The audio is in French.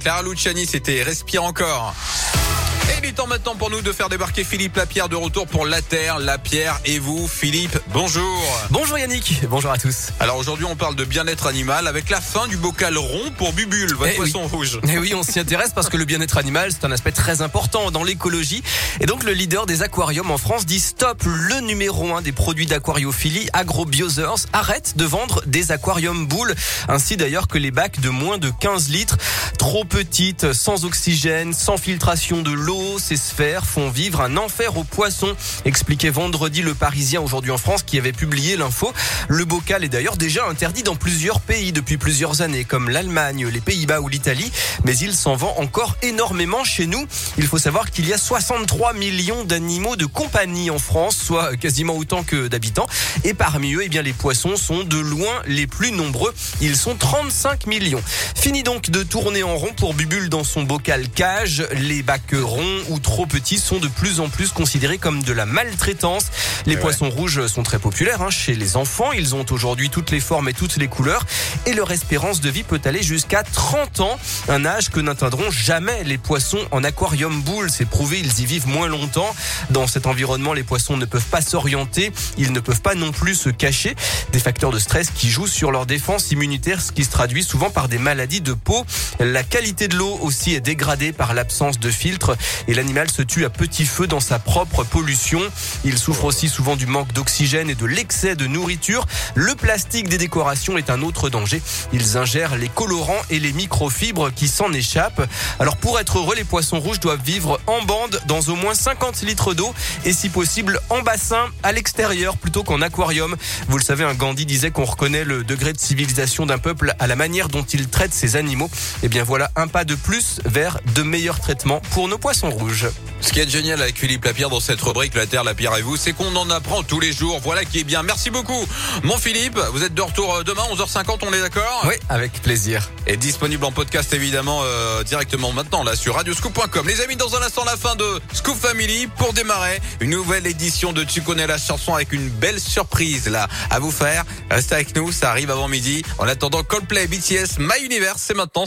Clara Luciani, c'était Respire encore. Et il est temps maintenant pour nous de faire débarquer Philippe Lapierre de retour pour La Terre, La Pierre et vous. Philippe, bonjour. Bonjour Yannick, bonjour à tous. Alors aujourd'hui on parle de bien-être animal avec la fin du bocal rond pour Bubule, votre Eh poisson oui. rouge. Et oui, on s'y intéresse parce que le bien-être animal, c'est un aspect très important dans l'écologie. Et donc, le leader des aquariums en France dit stop, le numéro un des produits d'aquariophilie, AgroBiothers, arrête de vendre des aquariums boules. Ainsi d'ailleurs que les bacs de moins de 15 litres, trop petites, sans oxygène, sans filtration de l'eau, ces sphères font vivre un enfer aux poissons. Expliquait vendredi le Parisien aujourd'hui en France qui avait publié l'info. Le bocal est d'ailleurs déjà interdit dans plusieurs pays depuis plusieurs années, comme l'Allemagne, les Pays-Bas ou l'Italie, mais il s'en vend encore énormément chez nous. Il faut savoir qu'il y a 63 millions d'animaux de compagnie en France, soit quasiment autant que d'habitants. Et parmi eux, eh bien, les poissons sont de loin les plus nombreux. Ils sont 35 millions. Fini donc de tourner en rond pour Bubule dans son bocal cage. Les bacs ronds ou trop petits sont de plus en plus considérés comme de la maltraitance. Les ouais. poissons rouges sont très populaires hein, chez les enfants. Ils ont aujourd'hui toutes les formes et toutes les couleurs. Et leur espérance de vie peut aller jusqu'à 30 ans. Un âge que n'atteindront jamais les poissons en aquarium boule. C'est prouvé, ils y vivent moins longtemps. Dans cet environnement, les poissons ne peuvent pas s'orienter. Ils ne peuvent pas non plus se cacher. Des facteurs de stress qui jouent sur leur défense immunitaire, ce qui se traduit souvent par des maladies de peau. La qualité de l'eau aussi est dégradée par l'absence de filtre et l'animal se tue à petit feu dans sa propre pollution. Il souffre aussi souvent du manque d'oxygène et de l'excès de nourriture. Le plastique des décorations est un autre danger. Ils ingèrent les colorants et les microfibres qui s'en échappent. Alors pour être heureux, les poissons rouges doivent vivre en bande dans au moins 50 litres d'eau et si possible en bassin à l'extérieur plutôt qu'en aquarium. Vous le savez, un Gandhi disait qu'on reconnaît le degré de civilisation d'un peuple à la manière dont il traite ses animaux. Et bien voilà un pas de plus vers de meilleurs traitements pour nos poissons rouges. Ce qui est génial avec Philippe Lapierre dans cette rubrique La Terre, La Pierre et vous, c'est qu'on en apprend tous les jours. Voilà qui est bien. Merci beaucoup. Mon Philippe, vous êtes de retour euh, demain 11h50, on est d'accord? Oui, avec plaisir. est disponible en podcast évidemment euh, directement maintenant là sur radioscoop.com. Les amis, dans un instant la fin de Scoop Family pour démarrer une nouvelle édition de Tu connais la chanson avec une belle surprise là à vous faire. Restez avec nous, ça arrive avant midi. En attendant Coldplay, BTS, My Universe, c'est maintenant.